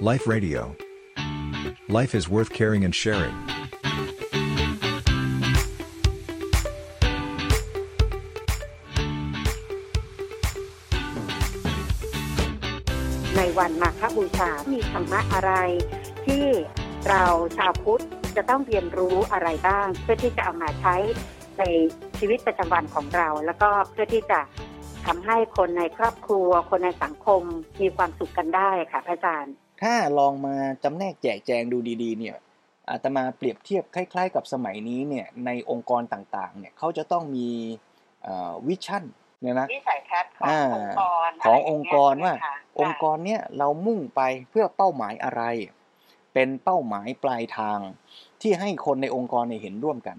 Life Radio. Life is worth caring and sharing. ในวันมาฆบูชา มีธรรมะอะไร ที่เราชาวพุทธจะต้องเรียนรู้อะไรบ้าง เพื่อที่จะเอามาใช้ในชีวิตประจำวันของเรา แล้วก็เพื่อที่จะทำให้คนในครอบครัว คนในสังคมมีความสุขกันได้ค่ะพระอาจารย์ ถ้าลองมาจำแนกแจกแจงดูดีๆเนี่ยอาตมาเปรียบเทียบคล้ายๆ กับสมัยนี้เนี่ยในองค์กรต่างๆเนี่ยเขาจะต้องมีวิชั่นเนี่ยนะวิสัยทัศน์ขององค์กรขององค์กรว่าะไย่งเงี้ยค่ะองค์กรเนี่ยเรามุ่งไปเพื่อเป้าหมายอะไร เป็นเป้าหมายปลายทางที่ให้คนในองค์กรเนี่ยเห็นร่วมกัน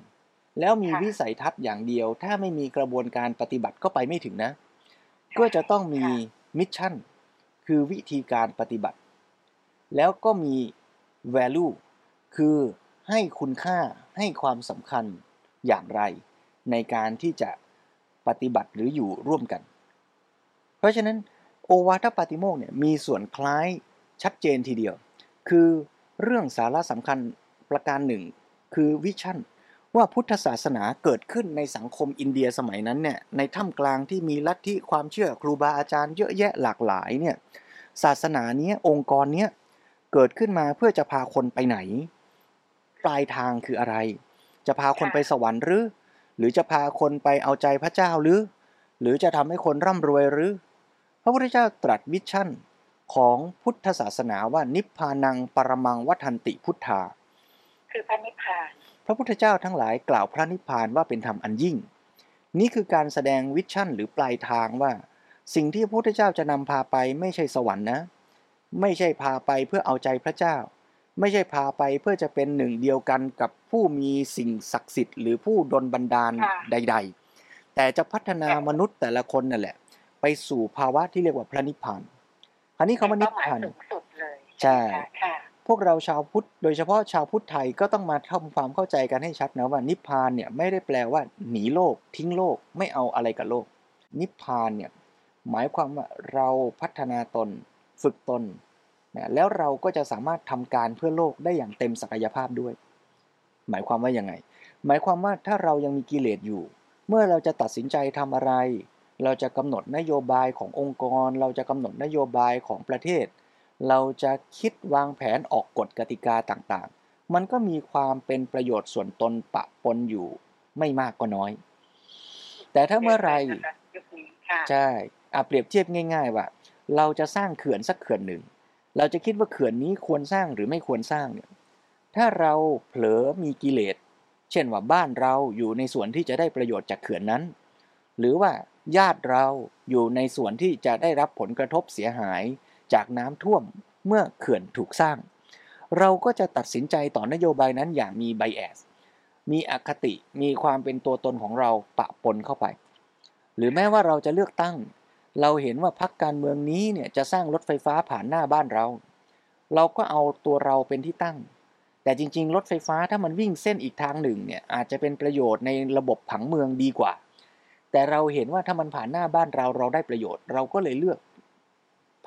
แล้วมีวิสัยทัศน์อย่างเดียว ถ้าไม่มีกระบวนการปฏิบัติก็ไปไม่ถึงนะ ก็จะต้องมี mission คือวิธีการปฏิบัติ แล้วก็มี value คือให้คุณค่าให้ความสำคัญอย่างไร ในการที่จะปฏิบัติหรืออยู่ร่วมกัน เพราะฉะนั้นโอวาทปาติโมกเนี่ยมีส่วนคล้ายชัดเจนทีเดียว คือเรื่องสาระสำคัญประการหนึ่ง คือวิชั่น ว่าพุทธศาสนาเกิดขึ้นในสังคมอินเดียสมัยนั้นเนี่ยในถ้ำกลางที่มีลัทธิความเชื่อครูบาอาจารย์เยอะแยะหลากหลายเนี่ยศาสนาเนี้ยองค์กรเนี้ย เกิดขึ้นมาเพื่อจะพาคนไปไหน ปลายทางคืออะไร จะพาคนไปสวรรค์หรือ หรือจะพาคนไปเอาใจพระเจ้าหรือ หรือจะทำให้คนร่ำรวยหรือ พระพุทธเจ้าตรัสวิชั่นของพุทธศาสนาว่านิพพานังปรมังวัฏันติพุทธา คือพระนิพพาน พระพุทธเจ้าทั้งหลายกล่าวพระนิพพานว่าเป็นธรรมอันยิ่ง นี่คือการแสดงวิชั่นหรือปลายทางว่า สิ่งที่พระพุทธเจ้าจะนำพาไปไม่ใช่สวรรค์นะ ไม่ใช่พาไปเพื่อเอาใจพระเจ้า ไม่ใช่พาไปเพื่อจะเป็นหนึ่งเดียวกันกับผู้มีสิ่งศักดิ์สิทธิ์หรือผู้ดลบันดาลค่ะใด ๆ แต่จะพัฒนามนุษย์แต่ละคนนั่นแหละ ไปสู่ภาวะที่เรียกว่าพระนิพพานอันนี้คำว่านิพเป้าหมายพานสูงสุดเลยใช่ไหมคะค่ะพวกเราชาวพุทธโดยเฉพาะชาวพุทธไทยก็ต้องมาทำความเข้าใจกันให้ชัดนะว่านิพพานเนี่ยไม่ได้แปลว่าหนีโลก ทิ้งโลกไม่เอาอะไรกับโลก นิพพานเนี่ยหมายความว่าเราพัฒนาตน ฝึกตนนะแล้วเราก็จะสามารถทำการเพื่อโลกได้อย่างเต็มศักยภาพด้วย หมายความว่ายังไง หมายความว่าถ้าเรายังมีกิเลสอยู่ เมื่อเราจะตัดสินใจทำอะไร เราจะกำหนดนโยบายขององค์กร เราจะกำหนดนโยบายของประเทศ เราจะคิดวางแผนออกกฎกติกาต่างๆ มันก็มีความเป็นประโยชน์ส่วนตนปะปนอยู่ไม่มากก็น้อย แต่ถ้าเมื่อไหรยุคนี้ค่ะใช่อะเปรียบเทียบง่าย ๆ ว่า เราจะสร้างเขื่อนสักเขื่อนหนึ่ง เราจะคิดว่าเขื่อนนี้ควรสร้างหรือไม่ควรสร้างเนี่ย ถ้าเราเผลอมีกิเลส เช่นว่าบ้านเราอยู่ในส่วนที่จะได้ประโยชน์จากเขื่อนนั้น หรือว่าญาติเราอยู่ในส่วนที่จะได้รับผลกระทบเสียหายจากน้ำท่วมเมื่อเขื่อนถูกสร้าง เราก็จะตัดสินใจต่อนโยบายนั้นอย่างมีไบแอส มีอคติ มีความเป็นตัวตนของเราปะปนเข้าไป หรือแม้ว่าเราจะเลือกตั้ง เราเห็นว่าพักการเมืองนี้เนี่ยจะสร้างรถไฟฟ้าผ่านหน้าบ้านเรา เราก็เอาตัวเราเป็นที่ตั้ง แต่จริง ๆ รถไฟฟ้าถ้ามันวิ่งเส้นอีกทางหนึ่งเนี่ยอาจจะเป็นประโยชน์ในระบบผังเมืองดีกว่า แต่เราเห็นว่าถ้ามันผ่านหน้าบ้านเราเราได้ประโยชน์ เราก็เลยเลือก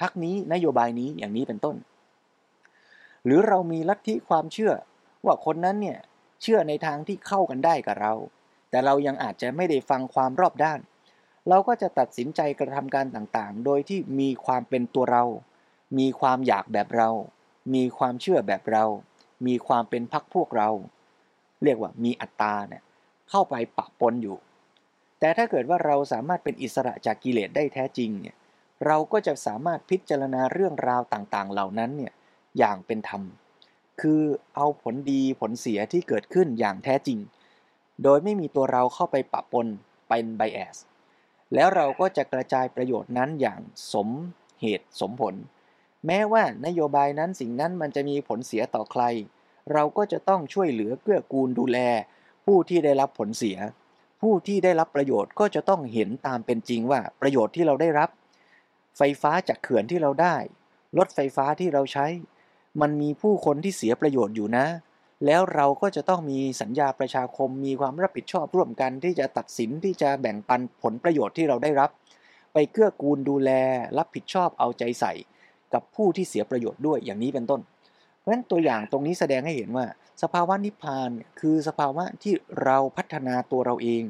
พักนี้นโยบายนี้อย่างนี้เป็นต้น หรือเรามีลัทธิความเชื่อว่าคนนั้นเนี่ยเชื่อในทางที่เข้ากันได้กับเรา แต่เรายังอาจจะไม่ได้ฟังความรอบด้าน เราก็จะตัดสินใจกระทำการต่างๆ โดยที่มีความเป็นตัวเรา มีความอยากแบบเรา มีความเชื่อแบบเรา มีความเป็นพักพวกเรา เรียกว่ามีอัตตาเนี่ยเข้าไปปะปนอยู่ แต่ถ้าเกิดว่าเราสามารถเป็นอิสระจากกิเลสได้แท้จริงเนี่ย เราก็จะสามารถพิจารณาเรื่องราวต่างๆ เหล่านั้นเนี่ยอย่างเป็นธรรม คือเอาผลดีผลเสียที่เกิดขึ้นอย่างแท้จริง โดยไม่มีตัวเราเข้าไปปะปนเป็นไบแอส แล้วเราก็จะกระจายประโยชน์นั้นอย่างสมเหตุสมผล แม้ว่านโยบายนั้นสิ่งนั้นมันจะมีผลเสียต่อใคร เราก็จะต้องช่วยเหลือเกื้อกูลดูแล ผู้ที่ได้รับผลเสีย ผู้ที่ได้รับประโยชน์ก็จะต้องเห็นตามเป็นจริงว่าประโยชน์ที่เราได้รับ ไฟฟ้าจากเขื่อนที่เราได้ รถไฟฟ้าที่เราใช้ มันมีผู้คนที่เสียประโยชน์อยู่นะ แล้วเราก็จะต้องมีสัญญาประชาคมมีความรับผิดชอบร่วมกันที่จะตัดสินที่จะแบ่งปันผลประโยชน์ที่เราได้รับ ไปเกื้อกูลดูแล รับผิดชอบเอาใจใส่ กับผู้ที่เสียประโยชน์ด้วยอย่างนี้เป็นต้น เพราะฉะนั้นตัวอย่างตรงนี้แสดงให้เห็นว่า สภาวะนิพพานคือสภาวะที่เราพัฒนาตัวเราเอง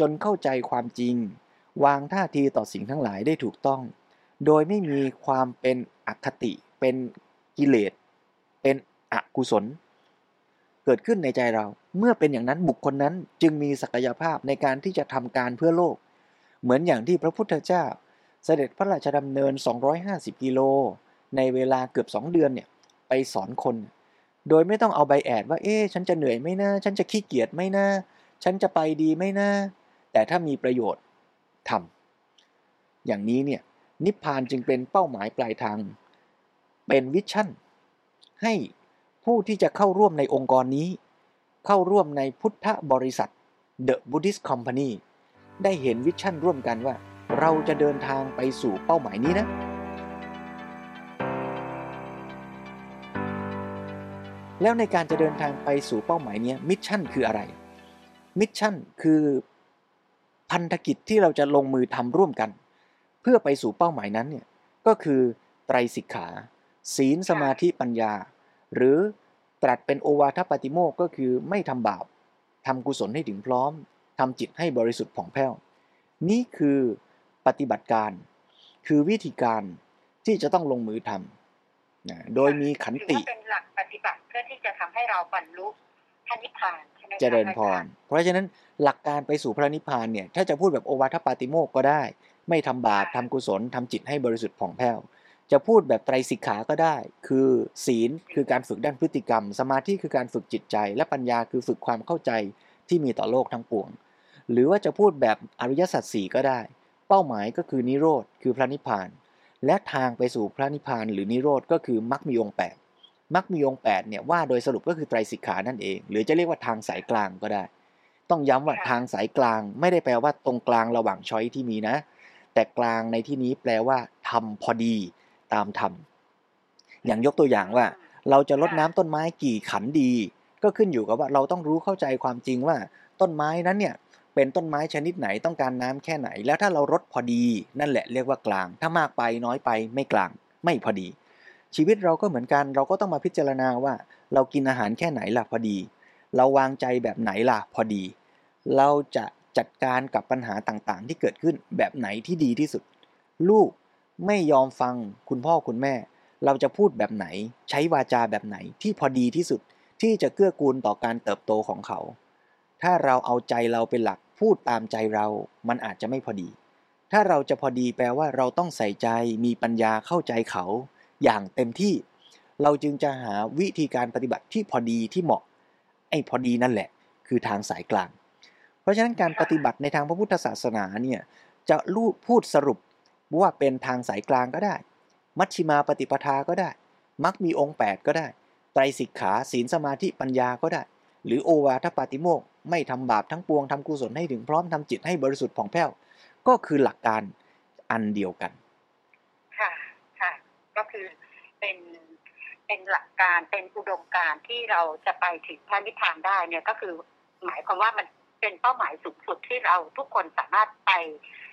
จนเข้าใจความจริง วางท่าทีต่อสิ่งทั้งหลายได้ถูกต้อง โดยไม่มีความเป็นอคติ เป็นกิเลสเป็นอกุศล เกิดขึ้นในใจเรา เมื่อเป็นอย่างนั้นบุคคลนั้นจึงมีศักยภาพในการที่จะทำการเพื่อโลก เหมือนอย่างที่พระพุทธเจ้า เสด็จพระราชดำเนิน 250 กิโล ในเวลาเกือบ 2 เดือนเนี่ยไปสอนคน โดยไม่ต้องเอาใบแอดว่าเอ๊ะฉันจะเหนื่อยไหมนะฉันจะขี้เกียจไหมนะฉันจะไปดีไหมนะแต่ถ้ามีประโยชน์ทำอย่างนี้เนี่ยนิพพานจึงเป็นเป้าหมายปลายทาง เป็นวิชั่นให้ ผู้ที่จะเข้าร่วมในองค์กรนี้ เข้าร่วมในพุทธบริษัท The Buddhist Company ได้เห็น vision ร่วมกันว่า เราจะเดินทางไปสู่เป้าหมายนี้นะ แล้วในการจะเดินทางไปสู่เป้าหมายนี้ mission คืออะไร mission คือพันธกิจที่เราจะลงมือทำร่วมกัน เพื่อไปสู่เป้าหมายนั้นเนี่ยก็คือไตรสิกขา ศีลสมาธิปัญญา หรือตรัสเป็นโอวาทปาติโมกข์ก็คือไม่ทำบาปทำกุศลให้ถึงพร้อมทำจิตให้บริสุทธิ์ผ่องแผ้ว นี่คือปฏิบัติการ คือวิธีการที่จะต้องลงมือทำนะโดยมีขันถือติว่าเป็นหลักปฏิบัติเพื่อที่จะทำให้เราบรรลุพระนิพพานใช่ไหมคะเจริญพอาารย์เพราะฉะนั้นหลักการไปสู่พระนิพพานเนี่ย ถ้าจะพูดแบบโอวาทปาติโมกข์ก็ได้ ไม่ทำบาปทำกุศลทำจิตให้บริสุทธิ์ผ่องแผ้ว จะพูดแบบไตรสิกขาก็ได้ คือศีลคือการฝึกด้านพฤติกรรม สมาธิคือการฝึกจิตใจ และปัญญาคือฝึกความเข้าใจที่มีต่อโลกทั้งปวง หรือว่าจะพูดแบบอริยสัจสี่ก็ได้ เป้าหมายก็คือนิโรธคือพระนิพพาน และทางไปสู่พระนิพพาน หรือนิโรธก็คือมรรคมีองค์แปดมรรคมีองค์แปดเนี่ยว่าโดยสรุปก็คือไตรสิกขานั่นเอง หรือจะเรียกว่าทางสายกลางก็ได้ ต้องย้ำว่าค่ะทางสายกลางไม่ได้แปลว่าตรงกลางระหว่างช้อยที่มีนะ แต่กลางในที่นี้แปลว่าทำพอดี ตามธรรม อย่างยกตัวอย่างว่า เราจะลดน้ำต้นไม้กี่ขันดี ก็ขึ้นอยู่กับว่าเราต้องรู้เข้าใจความจริงว่า ต้นไม้นั้นเนี่ยเป็นต้นไม้ชนิดไหนต้องการน้ำแค่ไหน แล้วถ้าเรารดพอดี นั่นแหละเรียกว่ากลาง ถ้ามากไปน้อยไปไม่กลาง ไม่พอดี ชีวิตเราก็เหมือนกัน เราก็ต้องมาพิจารณาว่า เรากินอาหารแค่ไหนล่ะพอดี เราวางใจแบบไหนล่ะพอดี เราจะจัดการกับปัญหาต่างๆ ที่เกิดขึ้นแบบไหนที่ดีที่สุด ลูก ไม่ยอมฟังคุณพ่อคุณแม่ เราจะพูดแบบไหน ใช้วาจาแบบไหนที่พอดีที่สุดที่จะเกื้อกูลต่อการเติบโตของเขา ถ้าเราเอาใจเราเป็นหลักพูดตามใจเรา มันอาจจะไม่พอดี ถ้าเราจะพอดีแปลว่าเราต้องใส่ใจมีปัญญาเข้าใจเขา อย่างเต็มที่ เราจึงจะหาวิธีการปฏิบัติที่พอดีที่เหมาะ ไอ้พอดีนั่นแหละ คือทางสายกลาง เพราะฉะนั้นการปฏิบัติในทางพระพุทธศาสนาเนี่ยจะรูดพูดสรุป ว่าเป็นทางสายกลางก็ได้ มัชชิมาปฏิปทาก็ได้ มักมีองค์ 8 ก็ได้ ไตรสิกขาศีลสมาธิปัญญาก็ได้ หรือโอวาทปาติโมกไม่ทำบาปทั้งปวงทำกุศลให้ถึงพร้อมทำจิตให้บริสุทธิ์ผ่องแผ้ว ก็คือหลักการอันเดียวกัน ค่ะ ค่ะ ก็คือเป็นเป็นหลักการเป็นอุดมการที่เราจะไปถึงพระนิพพานได้เนี่ยก็คือหมายความว่ามันเป็นเป้าหมายสูงสุดที่เราทุกคนสามารถไป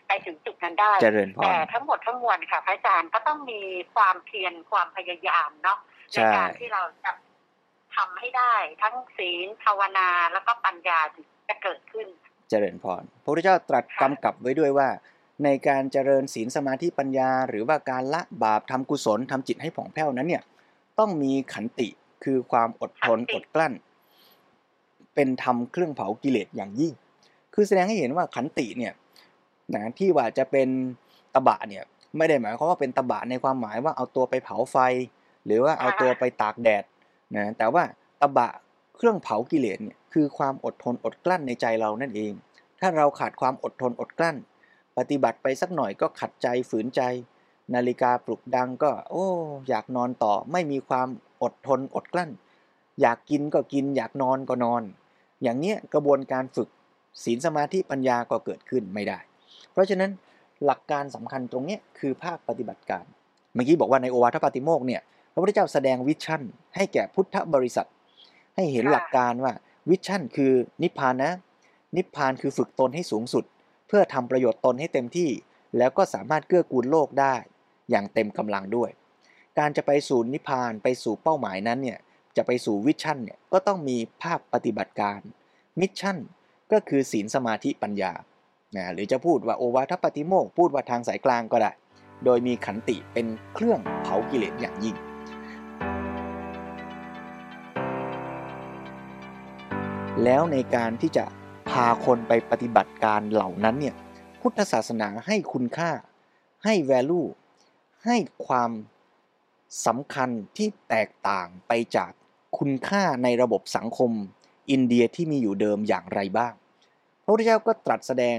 ไปถึงจุดนั้นได้เจริญพรแต่ทั้งหมดทั้งมวลค่ะพระอาจารย์ก็ต้องมีความเพียรความพยายามเนาะในใช่การที่เราจะทำให้ได้ ทั้งศีลภาวนาแล้วก็ปัญญาถึงจะเกิดขึ้น เจริญพรพระพุทธเจ้าตรัสกำกับไว้ด้วยว่า ในการเจริญศีลสมาธิปัญญา หรือว่าการละบาปทำกุศลทำจิตให้ผ่องแผ้วนั้นเนี่ย ต้องมีขันติคือความอดทนขันติอดกลั้น เป็นธรรมเครื่องเผากิเลสอย่างยิ่ง คือแสดงให้เห็นว่าขันติเนี่ย นะที่ว่าจะเป็นตบะเนี่ยไม่ได้หมายความว่าเป็นตบะในความหมายว่าเอาตัวไปเผาไฟ หรือว่าเอาตัวไปตากแดดนะแต่ว่าตบะเครื่องเผากิเลสเนี่ยคือความอดทนอดกลั้นในใจเรานั่นเอง ถ้าเราขาดความอดทนอดกลั้น ปฏิบัติไปสักหน่อยก็ขัดใจฝืนใจ นาฬิกาปลุกดังก็ โอ้อยากนอนต่อไม่มีความอดทนอดกลั้น อยากกินก็กิน อยากนอนก็นอน อย่างเนี้ยกระบวนการฝึกศีลสมาธิปัญญาก็เกิดขึ้นไม่ได้ เพราะฉะนั้นหลักการสำคัญตรงนี้คือภาคปฏิบัติการ เมื่อกี้บอกว่าในโอวาทปาติโมกเนี่ยพระพุทธเจ้าแสดง vision ให้แก่พุทธบริษัท ให้เห็นหลักการว่า vision คือนิพพานนะ นิพพานคือฝึกตนให้สูงสุด เพื่อทำประโยชน์ตนให้เต็มที่ แล้วก็สามารถเกื้อกูลโลกได้ อย่างเต็มกำลังด้วย การจะไปสู่นิพพานไปสู่เป้าหมายนั้นเนี่ยจะไปสู่ vision เนี่ยก็ต้องมีภาคปฏิบัติการ mission ก็คือศีลสมาธิปัญญา นะหรือจะพูดว่าโอวาทปฏิโมกพูดว่าทางสายกลางก็ได้ โดยมีขันติเป็นเครื่องเผากิเลสอย่างยิ่งแล้วในการที่จะพาคนไปปฏิบัติการเหล่านั้นเนี่ยพุทธศาสนาให้คุณค่า ให้ value ให้ความสำคัญที่แตกต่างไปจากคุณค่าในระบบสังคมอินเดียที่มีอยู่เดิมอย่างไรบ้าง พระพุทธเจ้าก็ตรัสแสดง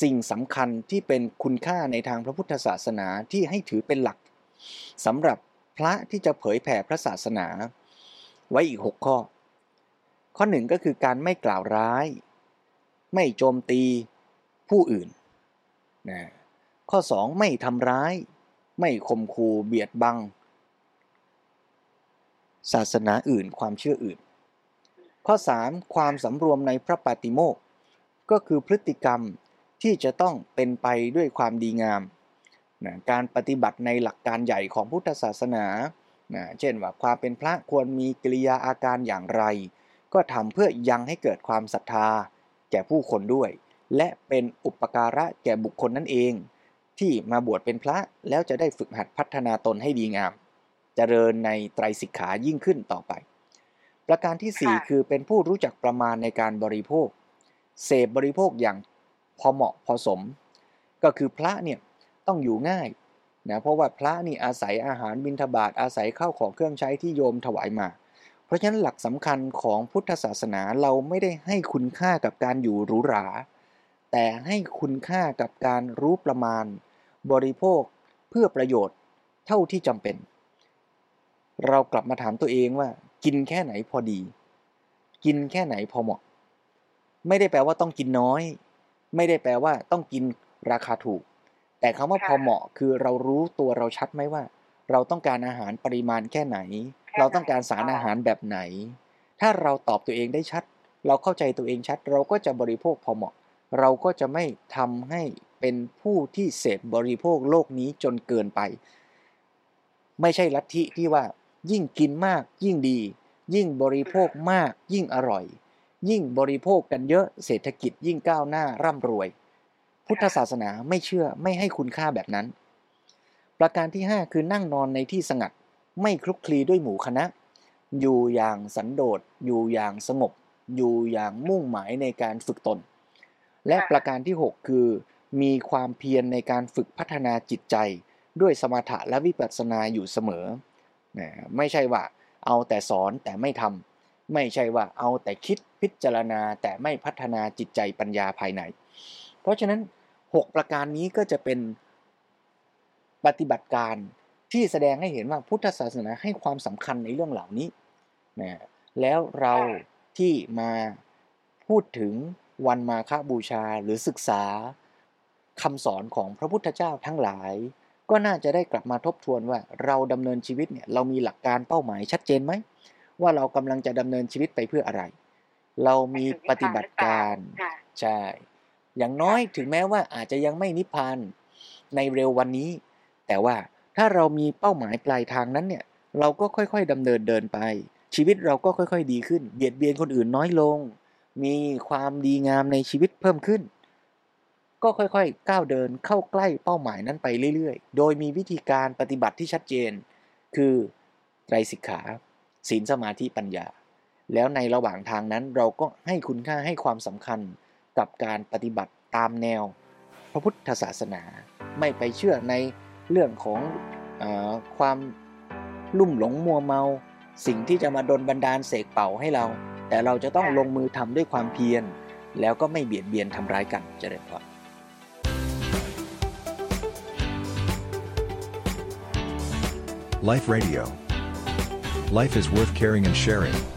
สิ่งสำคัญที่เป็นคุณค่าในทางพระพุทธศาสนาที่ให้ถือเป็นหลักสำหรับพระที่จะเผยแผ่พระศาสนา ไว้อีก 6 ข้อ ข้อหนึ่งก็คือการไม่กล่าวร้าย ไม่โจมตีผู้อื่นนะข้อ 2 ไม่ทำร้าย ไม่ข่มขู่เบียดบัง ศาสนาอื่นความเชื่ออื่น ข้อ 3 ความสำรวมในพระปฏิโมกข์ก็คือพฤติกรรม ที่จะต้องเป็นไปด้วยความดีงามนะการปฏิบัติในหลักการใหญ่ของพุทธศาสนานะเช่นว่าความเป็นพระควรมีกิริยาอาการอย่างไร ก็ทำเพื่อยังให้เกิดความศรัทธา แก่ผู้คนด้วย และเป็นอุปการะแก่บุคคลนั่นเอง ที่มาบวชเป็นพระแล้วจะได้ฝึกหัดพัฒนาตนให้ดีงามเจริญในไตรสิกขายิ่งขึ้นต่อไป ประการที่ 4 คือเป็นผู้รู้จักประมาณในการบริโภค เสพบริโภคอย่าง พอเหมาะพอสม ก็คือพระเนี่ยต้องอยู่ง่ายนะเพราะว่าพระนี่อาศัยอาหารบิณฑบาตอาศัยข้าวของเครื่องใช้ที่โยมถวายมา เพราะฉะนั้นหลักสำคัญของพุทธศาสนาเราไม่ได้ให้คุณค่ากับการอยู่หรูหรา แต่ให้คุณค่ากับการรู้ประมาณ บริโภคเพื่อประโยชน์เท่าที่จำเป็น เรากลับมาถามตัวเองว่า กินแค่ไหนพอดี กินแค่ไหนพอเหมาะ ไม่ได้แปลว่าต้องกินน้อย ไม่ได้แปลว่าต้องกินราคาถูก แต่คำว่าพอเหมาะคือเรารู้ตัวเราชัดไหมว่า เราต้องการอาหารปริมาณแค่ไหน เราต้องการสารอาหารแบบไหน ถ้าเราตอบตัวเองได้ชัด เราเข้าใจตัวเองชัด เราก็จะบริโภคพอเหมาะ เราก็จะไม่ทำให้เป็นผู้ที่เสพบริโภคโลกนี้จนเกินไป ไม่ใช่ลัทธิที่ว่ายิ่งกินมากยิ่งดี ยิ่งบริโภคมากยิ่งอร่อย ยิ่งบริโภคกันเยอะเศรษฐกิจยิ่งก้าวหน้าร่ำรวย พุทธศาสนาไม่เชื่อไม่ให้คุณค่าแบบนั้น ประการที่ 5 คือนั่งนอนในที่สงัด ไม่คลุกคลีด้วยหมู่คณะ อยู่อย่างสันโดษอยู่อย่างสงบ อยู่อย่างมุ่งหมายในการฝึกตน และประการที่ 6 คือ มีความเพียรในการฝึกพัฒนาจิตใจ ด้วยสมถะและวิปัสสนาอยู่เสมอนะไม่ใช่ว่าเอาแต่สอนแต่ไม่ทำไม่ใช่ว่าเอาแต่คิด พิจารณาแต่ไม่พัฒนาจิตใจปัญญาภายใน เพราะฉะนั้น 6 ประการนี้ก็จะเป็นปฏิบัติการที่แสดงให้เห็นว่าพุทธศาสนาให้ความสำคัญในเรื่องเหล่านี้นะแล้วเราที่มาพูดถึงวันมาฆบูชาหรือศึกษาคำสอนของพระพุทธเจ้าทั้งหลาย ก็น่าจะได้กลับมาทบทวนว่าเราดำเนินชีวิตเนี่ยเรามีหลักการเป้าหมายชัดเจนไหมว่าเรากำลังจะดำเนินชีวิตไปเพื่ออะไร เรามีปฏิบัติการค่ะใช่อย่างน้อยถึงแม้ว่าอาจจะยังไม่นิพพานในเร็ววันนี้ แต่ว่าถ้าเรามีเป้าหมายปลายทางนั้นเนี่ย เราก็ค่อยๆดำเนินเดินไป ชีวิตเราก็ค่อยๆดีขึ้น เบียดเบียนคนอื่นน้อยลง มีความดีงามในชีวิตเพิ่มขึ้น ก็ค่อยๆก้าวเดินเข้าใกล้เป้าหมายนั้นไปเรื่อยๆ โดยมีวิธีการปฏิบัติที่ชัดเจน คือไตรสิกขาศีลสมาธิปัญญา แล้วในระหว่างทางนั้นเราก็ให้คุณค่าให้ความสำคัญกับการปฏิบัติตามแนว พระพุทธศาสนา ไม่ไปเชื่อในเรื่องของเออความลุ่มหลงมัวเมา สิ่งที่จะมาดนบันดาลเสกเป่าให้เรา แต่เราจะต้องลงมือทำด้วยความเพียร แล้วก็ไม่เบียดเบียนทำร้ายกันเจริญพร Life Radio. Life is worth caring and sharing.